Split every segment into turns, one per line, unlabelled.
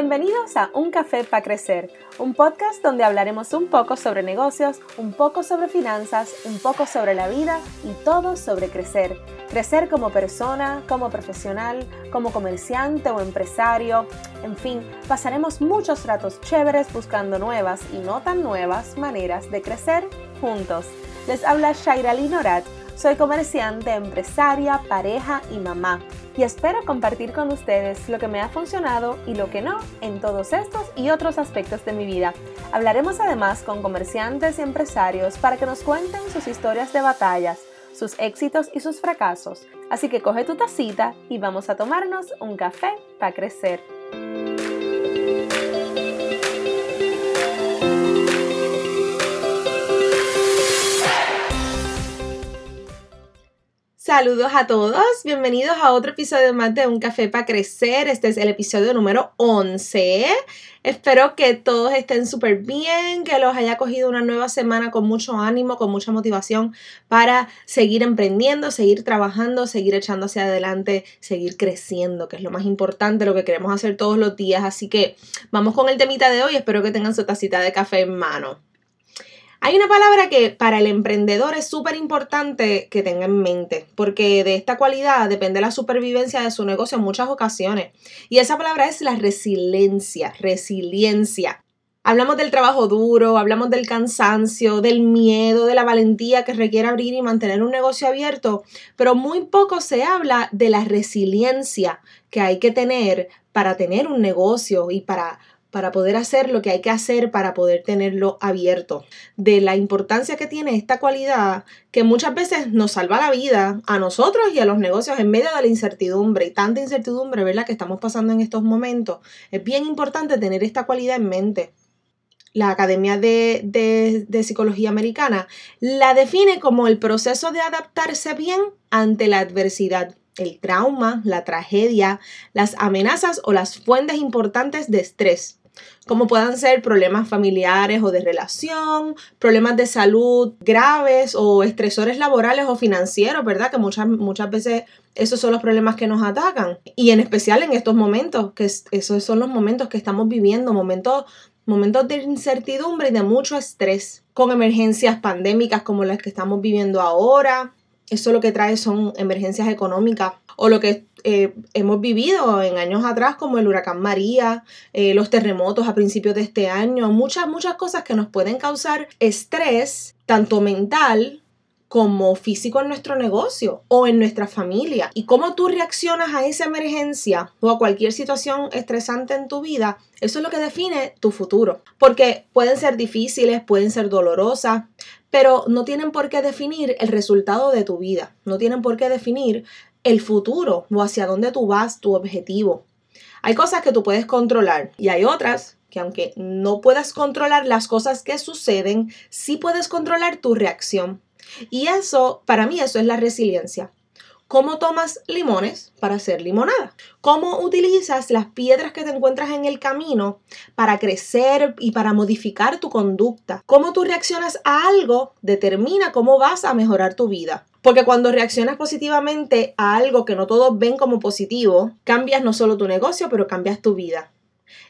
Bienvenidos a Un Café para Crecer, un podcast donde hablaremos un poco sobre negocios, un poco sobre finanzas, un poco sobre la vida y todo sobre crecer. Crecer como persona, como profesional, como comerciante o empresario. En fin, pasaremos muchos ratos chéveres buscando nuevas y no tan nuevas maneras de crecer juntos. Les habla Shaira Linorat soy comerciante, empresaria, pareja y mamá y espero compartir con ustedes lo que me ha funcionado y lo que no en todos estos y otros aspectos de mi vida. Hablaremos además con comerciantes y empresarios para que nos cuenten sus historias de batallas, sus éxitos y sus fracasos. Así que coge tu tacita y vamos a tomarnos un café para crecer. Saludos a todos, bienvenidos a otro episodio más de Un Café para Crecer. Este es el episodio número 11. Espero que todos estén súper bien, que los haya cogido una nueva semana con mucho ánimo, con mucha motivación para seguir emprendiendo, seguir trabajando, seguir echando hacia adelante, seguir creciendo, que es lo más importante, lo que queremos hacer todos los días. Así que vamos con el temita de hoy, espero que tengan su tacita de café en mano. Hay una palabra que para el emprendedor es súper importante que tenga en mente, porque de esta cualidad depende la supervivencia de su negocio en muchas ocasiones. Y esa palabra es la resiliencia, resiliencia. Hablamos del trabajo duro, hablamos del cansancio, del miedo, de la valentía que requiere abrir y mantener un negocio abierto, pero muy poco se habla de la resiliencia que hay que tener para tener un negocio y para para poder hacer lo que hay que hacer para poder tenerlo abierto. De la importancia que tiene esta cualidad que muchas veces nos salva la vida a nosotros y a los negocios en medio de la incertidumbre y tanta incertidumbre, que estamos pasando en estos momentos. Es bien importante tener esta cualidad en mente. La Academia de, de, de Psicología Americana la define como el proceso de adaptarse bien ante la adversidad el trauma, la tragedia, las amenazas o las fuentes importantes de estrés como puedan ser problemas familiares o de relación, problemas de salud graves o estresores laborales o financieros, ¿verdad? Que muchas, muchas veces esos son los problemas que nos atacan. Y en especial en estos momentos, que esos son los momentos que estamos viviendo, momentos, momentos de incertidumbre y de mucho estrés, con emergencias pandémicas como las que estamos viviendo ahora. Eso lo que trae son emergencias económicas o lo que eh, hemos vivido en años atrás, como el huracán María, eh, los terremotos a principios de este año, muchas, muchas cosas que nos pueden causar estrés, tanto mental como físico en nuestro negocio o en nuestra familia. Y cómo tú reaccionas a esa emergencia o a cualquier situación estresante en tu vida, eso es lo que define tu futuro. Porque pueden ser difíciles, pueden ser dolorosas, pero no tienen por qué definir el resultado de tu vida. No tienen por qué definir el futuro o hacia dónde tú vas, tu objetivo. Hay cosas que tú puedes controlar y hay otras que aunque no puedas controlar las cosas que suceden, sí puedes controlar tu reacción. Y eso, para mí, eso es la resiliencia. ¿Cómo tomas limones para hacer limonada? ¿Cómo utilizas las piedras que te encuentras en el camino para crecer y para modificar tu conducta? ¿Cómo tú reaccionas a algo determina cómo vas a mejorar tu vida? Porque cuando reaccionas positivamente a algo que no todos ven como positivo, cambias no solo tu negocio, pero cambias tu vida.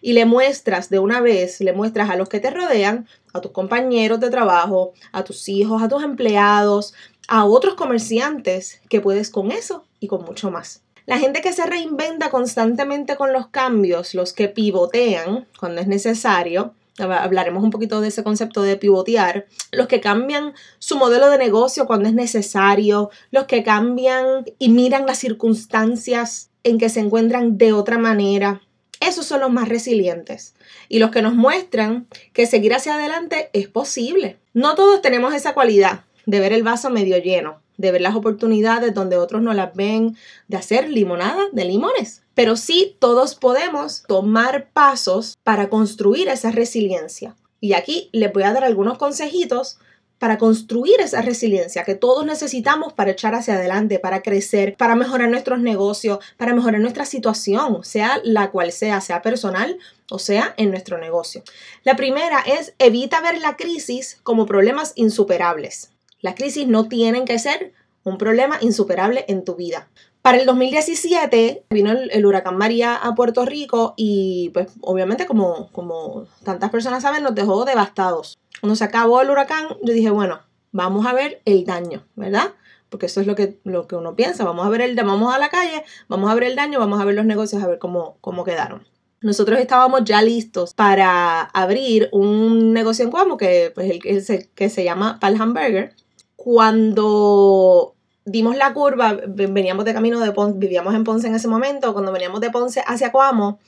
Y le muestras de una vez, le muestras a los que te rodean, a tus compañeros de trabajo, a tus hijos, a tus empleados, a otros comerciantes, que puedes con eso y con mucho más. La gente que se reinventa constantemente con los cambios, los que pivotean cuando es necesario, hablaremos un poquito de ese concepto de pivotear, los que cambian su modelo de negocio cuando es necesario, los que cambian y miran las circunstancias en que se encuentran de otra manera. Esos son los más resilientes y los que nos muestran que seguir hacia adelante es posible. No todos tenemos esa cualidad de ver el vaso medio lleno, de ver las oportunidades donde otros no las ven, de hacer limonada de limones. Pero sí todos podemos tomar pasos para construir esa resiliencia. Y aquí les voy a dar algunos consejitos para construir esa resiliencia que todos necesitamos para echar hacia adelante, para crecer, para mejorar nuestros negocios, para mejorar nuestra situación, sea la cual sea, sea personal o sea en nuestro negocio. La primera es evita ver la crisis como problemas insuperables. Las crisis no tienen que ser un problema insuperable en tu vida. Para el 2017 vino el, huracán María a Puerto Rico y pues obviamente como, como tantas personas saben nos dejó devastados. Cuando se acabó el huracán yo dije, bueno, vamos a ver el daño, ¿verdad? Porque eso es lo que, lo que uno piensa, vamos a ver el vamos a la calle, vamos a ver el daño, vamos a ver los negocios, a ver cómo, cómo quedaron. Nosotros estábamos ya listos para abrir un negocio en Cuamo que, pues, el, que, se, que se llama Palhamburger. Cuando dimos la curva, veníamos de camino de Ponce, vivíamos en Ponce en ese momento, cuando veníamos de Ponce hacia Coamo,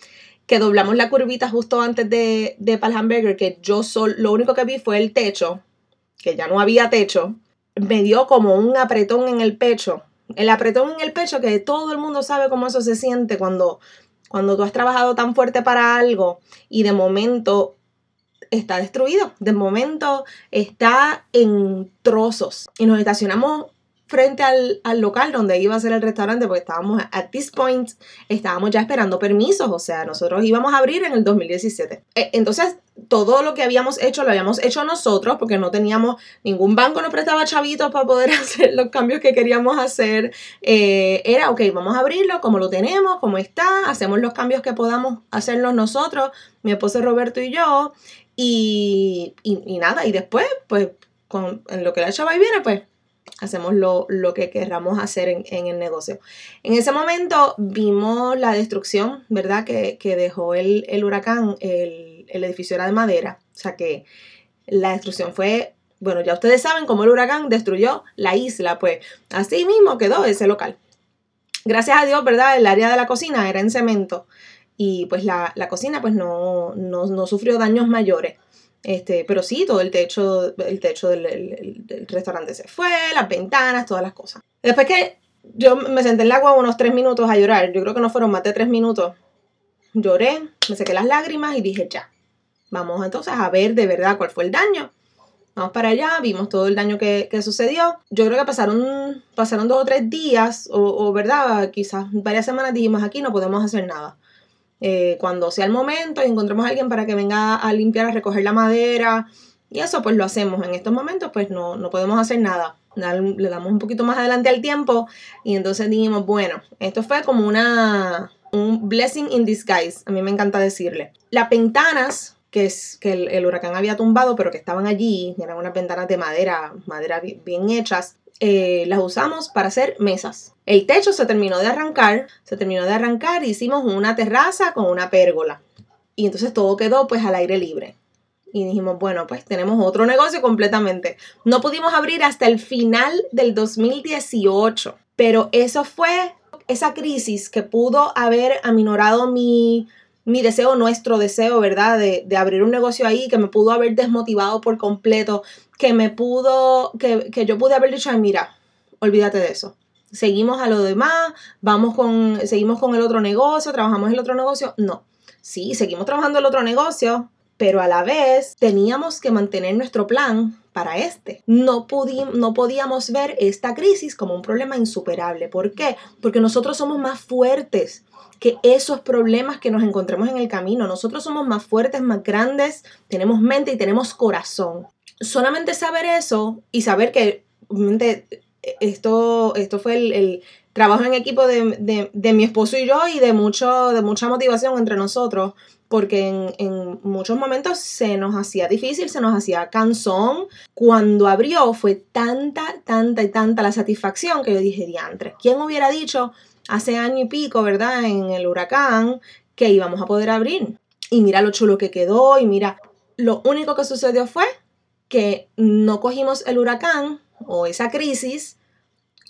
que doblamos la curvita justo antes de, de Palhamburger, que yo sol, lo único que vi fue el techo, que ya no había techo, me dio como un apretón en el pecho. El apretón en el pecho que todo el mundo sabe cómo eso se siente cuando, cuando tú has trabajado tan fuerte para algo y de momento está destruido, de momento está en trozos. Y nos estacionamos frente al, local donde iba a ser el restaurante, porque estábamos, at this point, estábamos ya esperando permisos, o sea, nosotros íbamos a abrir en el 2017. E, entonces, todo lo que habíamos hecho lo habíamos hecho nosotros, porque no teníamos, ningún banco nos prestaba chavitos para poder hacer los cambios que queríamos hacer. Eh, era, ok, vamos a abrirlo como lo tenemos, como está, hacemos los cambios que podamos hacerlos nosotros, mi esposo Roberto y yo, y, y, nada, y después, pues, con, en lo que la chava y viene, pues hacemos lo, que querramos hacer en, el negocio. En ese momento vimos la destrucción, ¿verdad? Que, dejó el, huracán, el, edificio era de madera, o sea que la destrucción fue, bueno, ya ustedes saben cómo el huracán destruyó la isla, pues así mismo quedó ese local. Gracias a Dios, ¿verdad? El área de la cocina era en cemento y pues la, cocina pues no, no sufrió daños mayores. Este, pero sí, todo el techo, el techo del, restaurante se fue, las ventanas, todas las cosas. Después que yo me senté en el agua unos tres minutos a llorar, yo creo que no fueron más de tres minutos, lloré, me sequé las lágrimas y dije ya, vamos entonces a ver de verdad cuál fue el daño. Vamos para allá, vimos todo el daño que, sucedió. Yo creo que pasaron, pasaron dos o tres días, o, o verdad, quizás varias semanas dijimos aquí no podemos hacer nada. Eh, cuando sea el momento y encontremos a alguien para que venga a limpiar, a recoger la madera. Y eso pues lo hacemos. En estos momentos pues no, no podemos hacer nada. Le damos un poquito más adelante al tiempo y entonces dijimos, bueno, esto fue como una, un blessing in disguise, a mí me encanta decirle. Las ventanas que, es, que el, huracán había tumbado, pero que estaban allí, eran unas ventanas de madera, madera bien hechas, eh, las usamos para hacer mesas. El techo se terminó de arrancar, se terminó de arrancar, hicimos una terraza con una pérgola. Y entonces todo quedó pues al aire libre. Y dijimos, bueno, pues tenemos otro negocio completamente. No pudimos abrir hasta el final del 2018, pero eso fue esa crisis que pudo haber aminorado mi, mi deseo, nuestro deseo, ¿verdad? De, de, abrir un negocio ahí, que me pudo haber desmotivado por completo, que me pudo, que, yo pude haber dicho, mira, olvídate de eso. Seguimos a lo demás, vamos con, seguimos con el otro negocio, trabajamos el otro negocio. No, sí, seguimos trabajando el otro negocio, pero a la vez teníamos que mantener nuestro plan para este. No, no podíamos ver esta crisis como un problema insuperable. ¿Por qué? Porque nosotros somos más fuertes que esos problemas que nos encontremos en el camino. Nosotros somos más fuertes, más grandes, tenemos mente y tenemos corazón solamente saber eso y saber que esto, esto fue el, trabajo en equipo de, mi esposo y yo y de, mucho, de mucha motivación entre nosotros, porque en, en, muchos momentos se nos hacía difícil, se nos hacía cansón. Cuando abrió fue tanta, tanta y tanta la satisfacción que yo dije, diantre, ¿quién hubiera dicho hace año y pico, verdad, en el huracán, que íbamos a poder abrir? Y mira lo chulo que quedó y mira, lo único que sucedió fue que no cogimos el huracán o esa crisis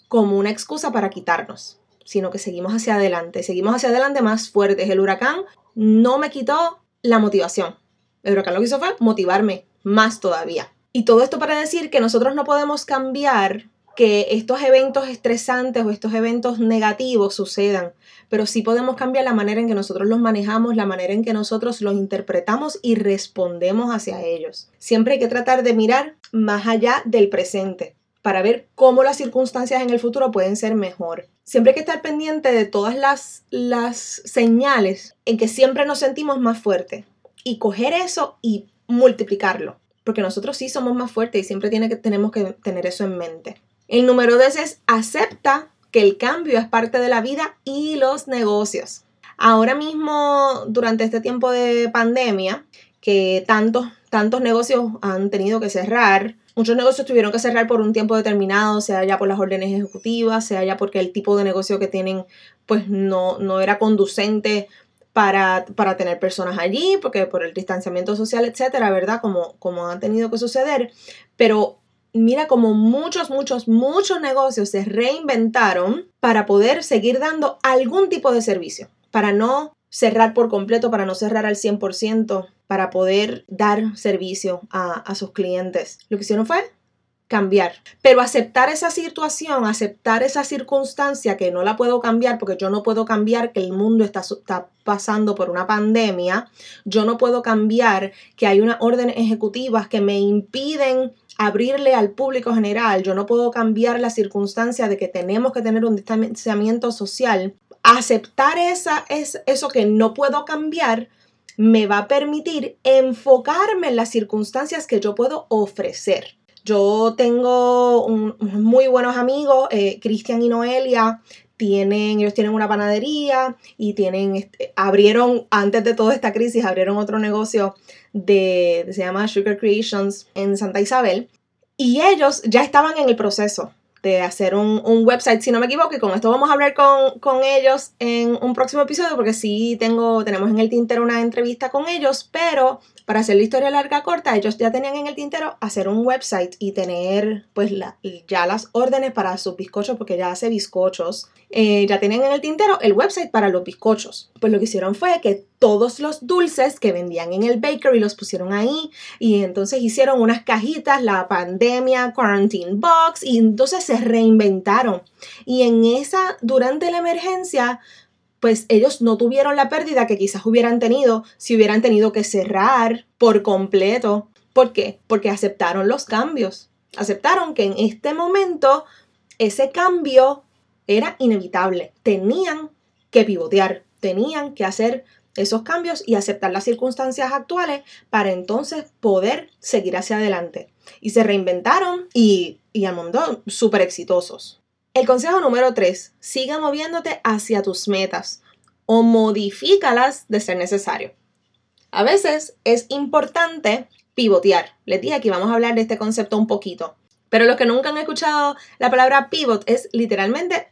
como una excusa para quitarnos, sino que seguimos hacia adelante, seguimos hacia adelante más fuertes. El huracán no me quitó la motivación. El huracán lo que hizo fue motivarme más todavía. Y todo esto para decir que nosotros no podemos cambiar que estos eventos estresantes o estos eventos negativos sucedan, pero sí podemos cambiar la manera en que nosotros los manejamos, la manera en que nosotros los interpretamos y respondemos hacia ellos. Siempre hay que tratar de mirar más allá del presente para ver cómo las circunstancias en el futuro pueden ser mejor. Siempre hay que estar pendiente de todas las, las señales en que siempre nos sentimos más fuertes y coger eso y multiplicarlo, porque nosotros sí somos más fuertes y siempre tiene que, tenemos que tener eso en mente. El número dos es acepta que el cambio es parte de la vida y los negocios. Ahora mismo, durante este tiempo de pandemia, que tantos, tantos negocios han tenido que cerrar, muchos negocios tuvieron que cerrar por un tiempo determinado, sea ya por las órdenes ejecutivas, sea ya porque el tipo de negocio que tienen pues no, no era conducente para, para, tener personas allí, porque por el distanciamiento social, etcétera, ¿verdad? Como, como ha tenido que suceder. Pero mira como muchos, muchos, muchos negocios se reinventaron para poder seguir dando algún tipo de servicio, para no cerrar por completo, para no cerrar al 100%, para poder dar servicio a, a sus clientes. Lo que hicieron fue cambiar. Pero aceptar esa situación, aceptar esa circunstancia que no la puedo cambiar porque yo no puedo cambiar que el mundo está, está pasando por una pandemia, yo no puedo cambiar que hay unas órdenes ejecutivas que me impiden abrirle al público general, yo no puedo cambiar la circunstancia de que tenemos que tener un distanciamiento social. Aceptar esa, es, eso que no puedo cambiar me va a permitir enfocarme en las circunstancias que yo puedo ofrecer. Yo tengo muy buenos amigos, eh, Cristian y Noelia, tienen, ellos tienen una panadería y tienen, este, abrieron, antes de toda esta crisis, abrieron otro negocio de, se llama Sugar Creations en Santa Isabel. Y ellos ya estaban en el proceso de hacer un, website, si no me equivoco, y con esto vamos a hablar con, con, ellos en un próximo episodio, porque sí tengo, tenemos en el tintero una entrevista con ellos, pero para hacer la historia larga corta, ellos ya tenían en el tintero hacer un website y tener pues ya las órdenes para sus bizcochos, porque ya hace bizcochos. Eh, ya tenían en el tintero el website para los bizcochos. Pues lo que hicieron fue que todos los dulces que vendían en el bakery los pusieron ahí y entonces hicieron unas cajitas, la pandemia, quarantine box y entonces se reinventaron. Y en esa, durante la emergencia, pues ellos no tuvieron la pérdida que quizás hubieran tenido si hubieran tenido que cerrar por completo. ¿Por qué? Porque aceptaron los cambios. Aceptaron que en este momento ese cambio era inevitable. Tenían que pivotear, tenían que hacer esos cambios y aceptar las circunstancias actuales para entonces poder seguir hacia adelante. Y se reinventaron y, y al mundo súper exitosos. El consejo número 3, siga moviéndote hacia tus metas o modifícalas de ser necesario. A veces es importante pivotear. Les dije que vamos a hablar de este concepto un poquito. Pero los que nunca han escuchado la palabra pivot es literalmente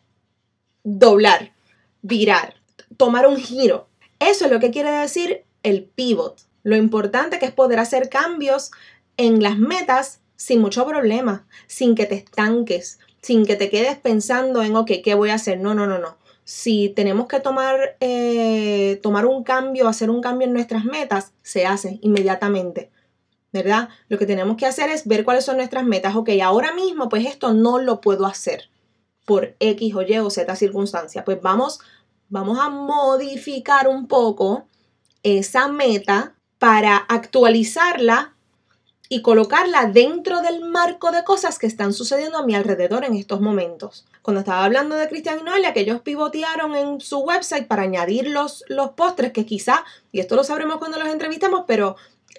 doblar, virar, tomar un giro. Eso es lo que quiere decir el pivot. Lo importante que es poder hacer cambios en las metas sin mucho problema, sin que te estanques, sin que te quedes pensando en, ok, ¿qué voy a hacer? No, no, no, no. Si tenemos que tomar, eh, tomar un cambio, hacer un cambio en nuestras metas, se hace inmediatamente. ¿Verdad? Lo que tenemos que hacer es ver cuáles son nuestras metas. Ok, ahora mismo, pues esto no lo puedo hacer por X o Y o Z circunstancia. Pues vamos, vamos a modificar un poco esa meta para actualizarla y colocarla dentro del marco de cosas que están sucediendo a mi alrededor en estos momentos. Cuando estaba hablando de Cristian y Noelia, que ellos pivotearon en su website para añadir los, los postres, que quizá, y esto lo sabremos cuando los entrevistemos, pero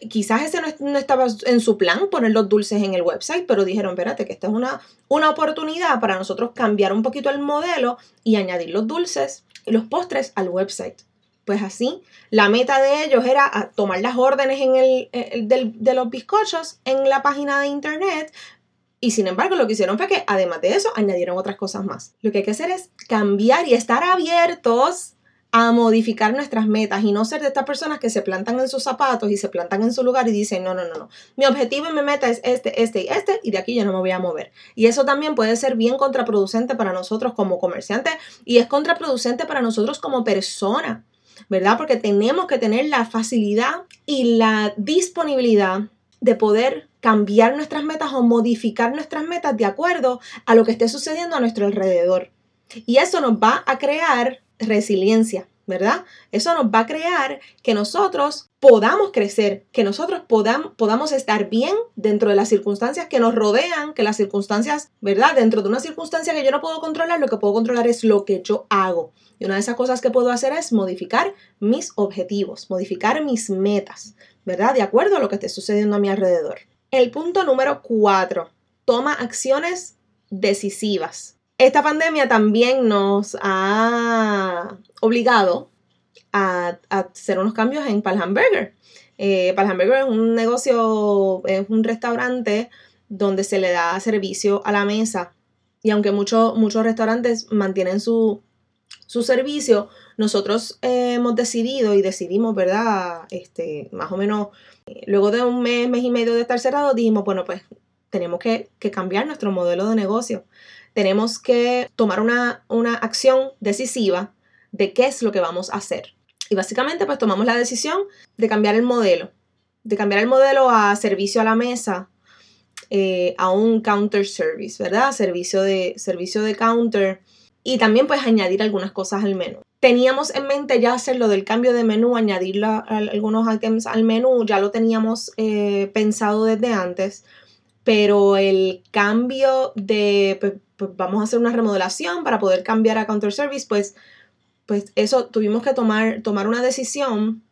quizás ese no, estaba en su plan poner los dulces en el website, pero dijeron, espérate, que esta es una, una oportunidad para nosotros cambiar un poquito el modelo y añadir los dulces y los postres al website. Pues así, la meta de ellos era tomar las órdenes en el, de los bizcochos en la página de internet, y sin embargo, lo que hicieron fue que, además de eso, añadieron otras cosas más. Lo que hay que hacer es cambiar y estar abiertos a modificar nuestras metas y no ser de estas personas que se plantan en sus zapatos y se plantan en su lugar y dicen, no, no, no, no. Mi objetivo y mi meta es este, este y este y de aquí yo no me voy a mover. Y eso también puede ser bien contraproducente para nosotros como comerciantes y es contraproducente para nosotros como persona. ¿Verdad? Porque tenemos que tener la facilidad y la disponibilidad de poder cambiar nuestras metas o modificar nuestras metas de acuerdo a lo que esté sucediendo a nuestro alrededor. Y eso nos va a crear resiliencia, ¿verdad? Eso nos va a crear que nosotros podamos crecer, que nosotros podamos, estar bien dentro de las circunstancias que nos rodean, que las circunstancias, ¿verdad? Dentro de una circunstancia que yo no puedo controlar, lo que puedo controlar es lo que yo hago. Y una de esas cosas que puedo hacer es modificar mis objetivos, modificar mis metas, ¿verdad? De acuerdo a lo que esté sucediendo a mi alrededor. El punto número cuatro, toma acciones decisivas. Esta pandemia también nos ha obligado a, hacer unos cambios en Palham Burger. Eh, Palham Burger es un negocio, es un restaurante donde se le da servicio a la mesa. Y aunque muchos restaurantes mantienen su, su servicio, nosotros hemos decidido y decidimos, ¿verdad? Este, más o menos, eh, luego de un mes, mes y medio de estar cerrado, dijimos, bueno, pues tenemos que, cambiar nuestro modelo de negocio. Tenemos que tomar una, una acción decisiva de qué es lo que vamos a hacer. Y básicamente pues tomamos la decisión de cambiar el modelo, de cambiar el modelo a servicio a la mesa, eh, a un counter service, ¿verdad? Servicio de, servicio de counter y también pues añadir algunas cosas al menú. Teníamos en mente ya hacer lo del cambio de menú, añadir algunos items al menú, ya lo teníamos eh, pensado desde antes, pero el cambio de, pues, vamos a hacer una remodelación para poder cambiar a counter service, pues, pues eso tuvimos que tomar, tomar una decisión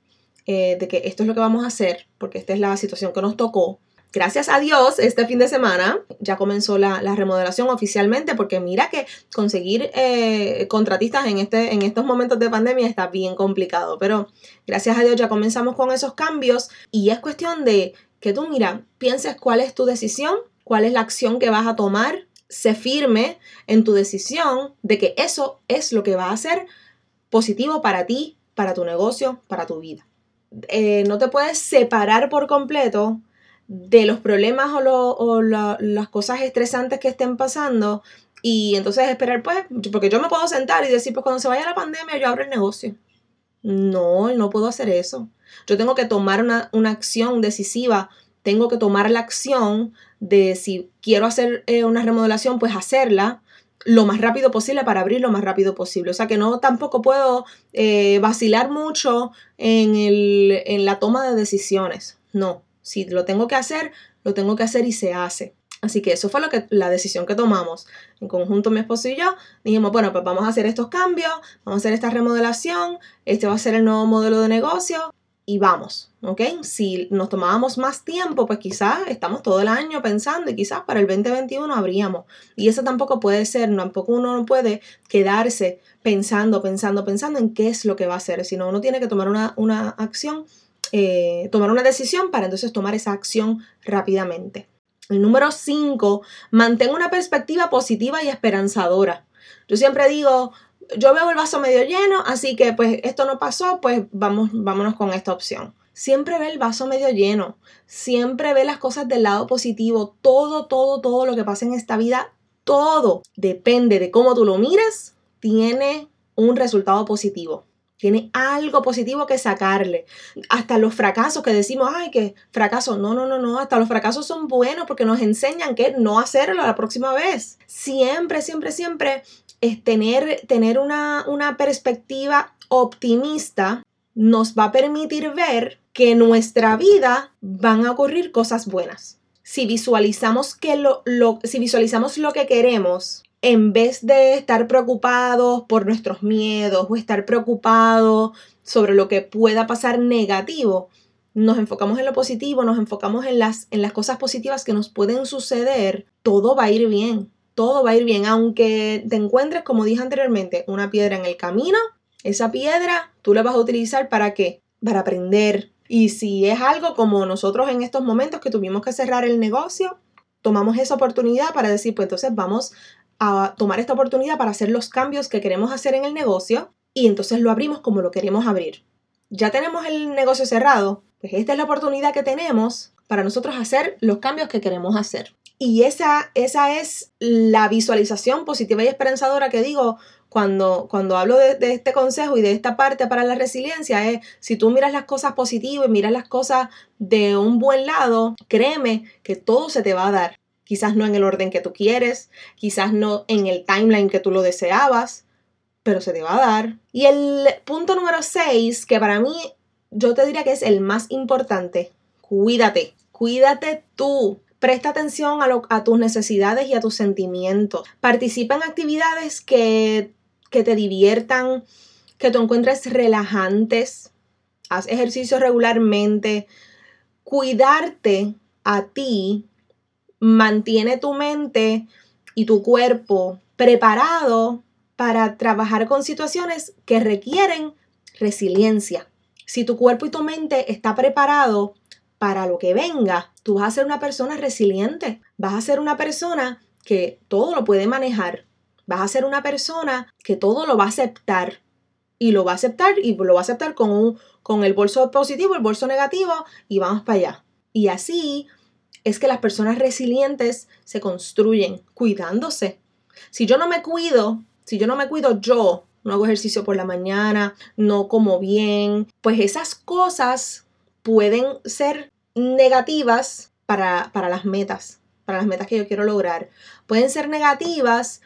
eh, de que esto es lo que vamos a hacer, porque esta es la situación que nos tocó. Gracias a Dios, este fin de semana ya comenzó la, remodelación oficialmente, porque mira que conseguir eh, contratistas en, este, en estos momentos de pandemia está bien complicado, pero gracias a Dios ya comenzamos con esos cambios. Y es cuestión de que tú, mira, pienses cuál es tu decisión, cuál es la acción que vas a tomar, se firme en tu decisión de que eso es lo que va a ser positivo para ti, para tu negocio, para tu vida. Eh, no te puedes separar por completo de los problemas o, las cosas estresantes que estén pasando y entonces esperar, pues, porque yo me puedo sentar y decir, pues cuando se vaya la pandemia yo abro el negocio. No, no puedo hacer eso. Yo tengo que tomar una, acción decisiva, tengo que tomar la acción de si quiero hacer eh, una remodelación, pues hacerla lo más rápido posible para abrir lo más rápido posible. O sea que no tampoco puedo eh, vacilar mucho en, el, en la toma de decisiones. No, si lo tengo que hacer, lo tengo que hacer y se hace. Así que eso fue lo que, la decisión que tomamos. En conjunto mi esposo y yo dijimos, bueno, pues vamos a hacer estos cambios, vamos a hacer esta remodelación, este va a ser el nuevo modelo de negocio y vamos, ¿ok? Si nos tomábamos más tiempo, pues quizás estamos todo el año pensando y quizás para el 2021 habríamos. Y eso tampoco puede ser, tampoco uno no puede quedarse pensando, pensando, pensando en qué es lo que va a hacer, sino uno tiene que tomar una, una acción eh, tomar una decisión para entonces tomar esa acción rápidamente. El número 5, mantén una perspectiva positiva y esperanzadora. Yo siempre digo, yo veo el vaso medio lleno, así que pues esto no pasó, pues vamos, vámonos con esta opción. Siempre ve el vaso medio lleno, siempre ve las cosas del lado positivo, todo, todo, todo lo que pasa en esta vida, todo depende de cómo tú lo mires, tiene un resultado positivo. Tiene algo positivo que sacarle. Hasta los fracasos que decimos, ay, que fracaso. No, no, no, no. Hasta los fracasos son buenos porque nos enseñan que no hacerlo la próxima vez. Siempre, siempre, siempre es tener, tener una, una perspectiva optimista nos va a permitir ver que en nuestra vida van a ocurrir cosas buenas. Si visualizamos que lo, lo, si visualizamos lo que queremos, en vez de estar preocupados por nuestros miedos o estar preocupados sobre lo que pueda pasar negativo, nos enfocamos en lo positivo, nos enfocamos en las, en las cosas positivas que nos pueden suceder, todo va a ir bien, todo va a ir bien, aunque te encuentres, como dije anteriormente, una piedra en el camino, esa piedra tú la vas a utilizar para qué? Para aprender. Y si es algo como nosotros en estos momentos que tuvimos que cerrar el negocio, tomamos esa oportunidad para decir, pues entonces vamos a tomar esta oportunidad para hacer los cambios que queremos hacer en el negocio y entonces lo abrimos como lo queremos abrir. Ya tenemos el negocio cerrado, pues esta es la oportunidad que tenemos para nosotros hacer los cambios que queremos hacer. Y esa, esa es la visualización positiva y esperanzadora que digo cuando, cuando hablo de, de, este consejo y de esta parte para la resiliencia. Es si tú miras las cosas positivas y miras las cosas de un buen lado, créeme que todo se te va a dar quizás no en el orden que tú quieres, quizás no en el timeline que tú lo deseabas, pero se te va a dar. Y el punto número 6, que para mí yo te diría que es el más importante, cuídate, cuídate tú. Presta atención a, a tus necesidades y a tus sentimientos. Participa en actividades que, que te diviertan, que tú encuentres relajantes. Haz ejercicio regularmente. Cuidarte a ti mantiene tu mente y tu cuerpo preparado para trabajar con situaciones que requieren resiliencia. Si tu cuerpo y tu mente está preparado para lo que venga, tú vas a ser una persona resiliente, vas a ser una persona que todo lo puede manejar, vas a ser una persona que todo lo va a aceptar y lo va a aceptar y lo va a aceptar con, con el bolso positivo, el bolso negativo y vamos para allá. Y así es que las personas resilientes se construyen cuidándose. Si yo no me cuido, si yo no me cuido yo, no hago ejercicio por la mañana, no como bien, pues esas cosas pueden ser negativas para, para las metas, para las metas que yo quiero lograr. Pueden ser negativas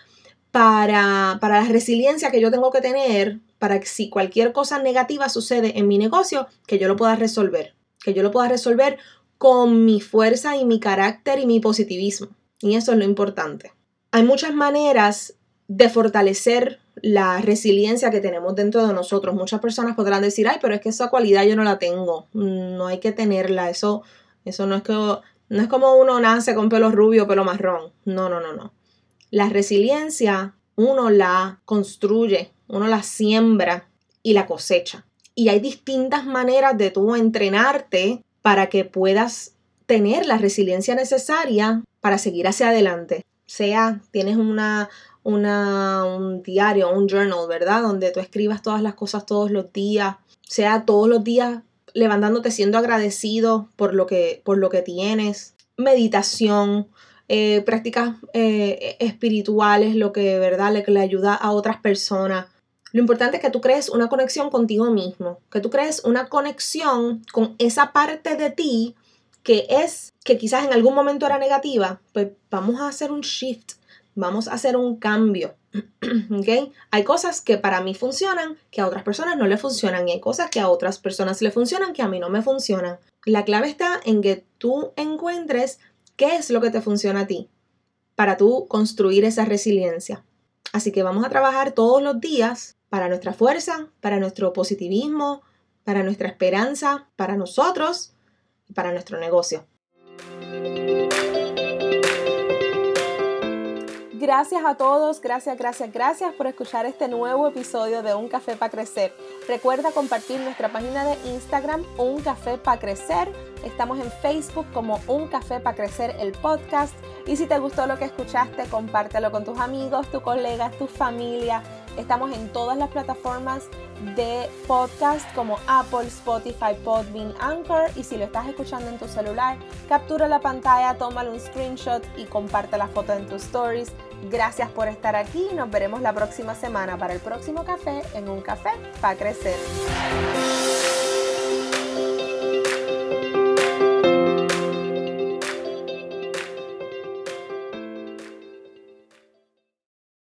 para, para la resiliencia que yo tengo que tener para que si cualquier cosa negativa sucede en mi negocio, que yo lo pueda resolver, que yo lo pueda resolver con mi fuerza y mi carácter y mi positivismo. Y eso es lo importante. Hay muchas maneras de fortalecer la resiliencia que tenemos dentro de nosotros. Muchas personas podrán decir, ay, pero es que esa cualidad yo no la tengo. No hay que tenerla. Eso, eso no es que no es como uno nace con pelo rubio pelo marrón. No, no, no, no. La resiliencia uno la construye, uno la siembra y la cosecha. Y hay distintas maneras de tú entrenarte para que puedas tener la resiliencia necesaria para seguir hacia adelante. Sea, tienes una, un diario, un journal, ¿verdad? Donde tú escribas todas las cosas todos los días, sea todos los días levantándote siendo agradecido por lo que, por lo que tienes, meditación, eh, prácticas eh, espirituales, lo que ¿verdad? Le, le ayuda a otras personas. Lo importante es que tú crees una conexión contigo mismo, que tú crees una conexión con esa parte de ti que es, que quizás en algún momento era negativa, pues vamos a hacer un shift, vamos a hacer un cambio. ¿Okay? Hay cosas que para mí funcionan, que a otras personas no le funcionan, y hay cosas que a otras personas le funcionan, que a mí no me funcionan. La clave está en que tú encuentres qué es lo que te funciona a ti para tú construir esa resiliencia. Así que vamos a trabajar todos los días para nuestra fuerza, para nuestro positivismo, para nuestra esperanza, para nosotros y para nuestro negocio. Gracias a todos, gracias, gracias, gracias por escuchar este nuevo episodio de Un Café para Crecer. Recuerda compartir nuestra página de Instagram, Un Café para Crecer. Estamos en Facebook como Un Café para Crecer el podcast. Y si te gustó lo que escuchaste, compártelo con tus amigos, tus colegas, tu familia Estamos en todas las plataformas de podcast como Apple, Spotify, Podbean, Anchor. Y si lo estás escuchando en tu celular, captura la pantalla, tómale un screenshot y comparte la foto en tus stories. Gracias por estar aquí. Nos veremos la próxima semana para el próximo café en un café para crecer.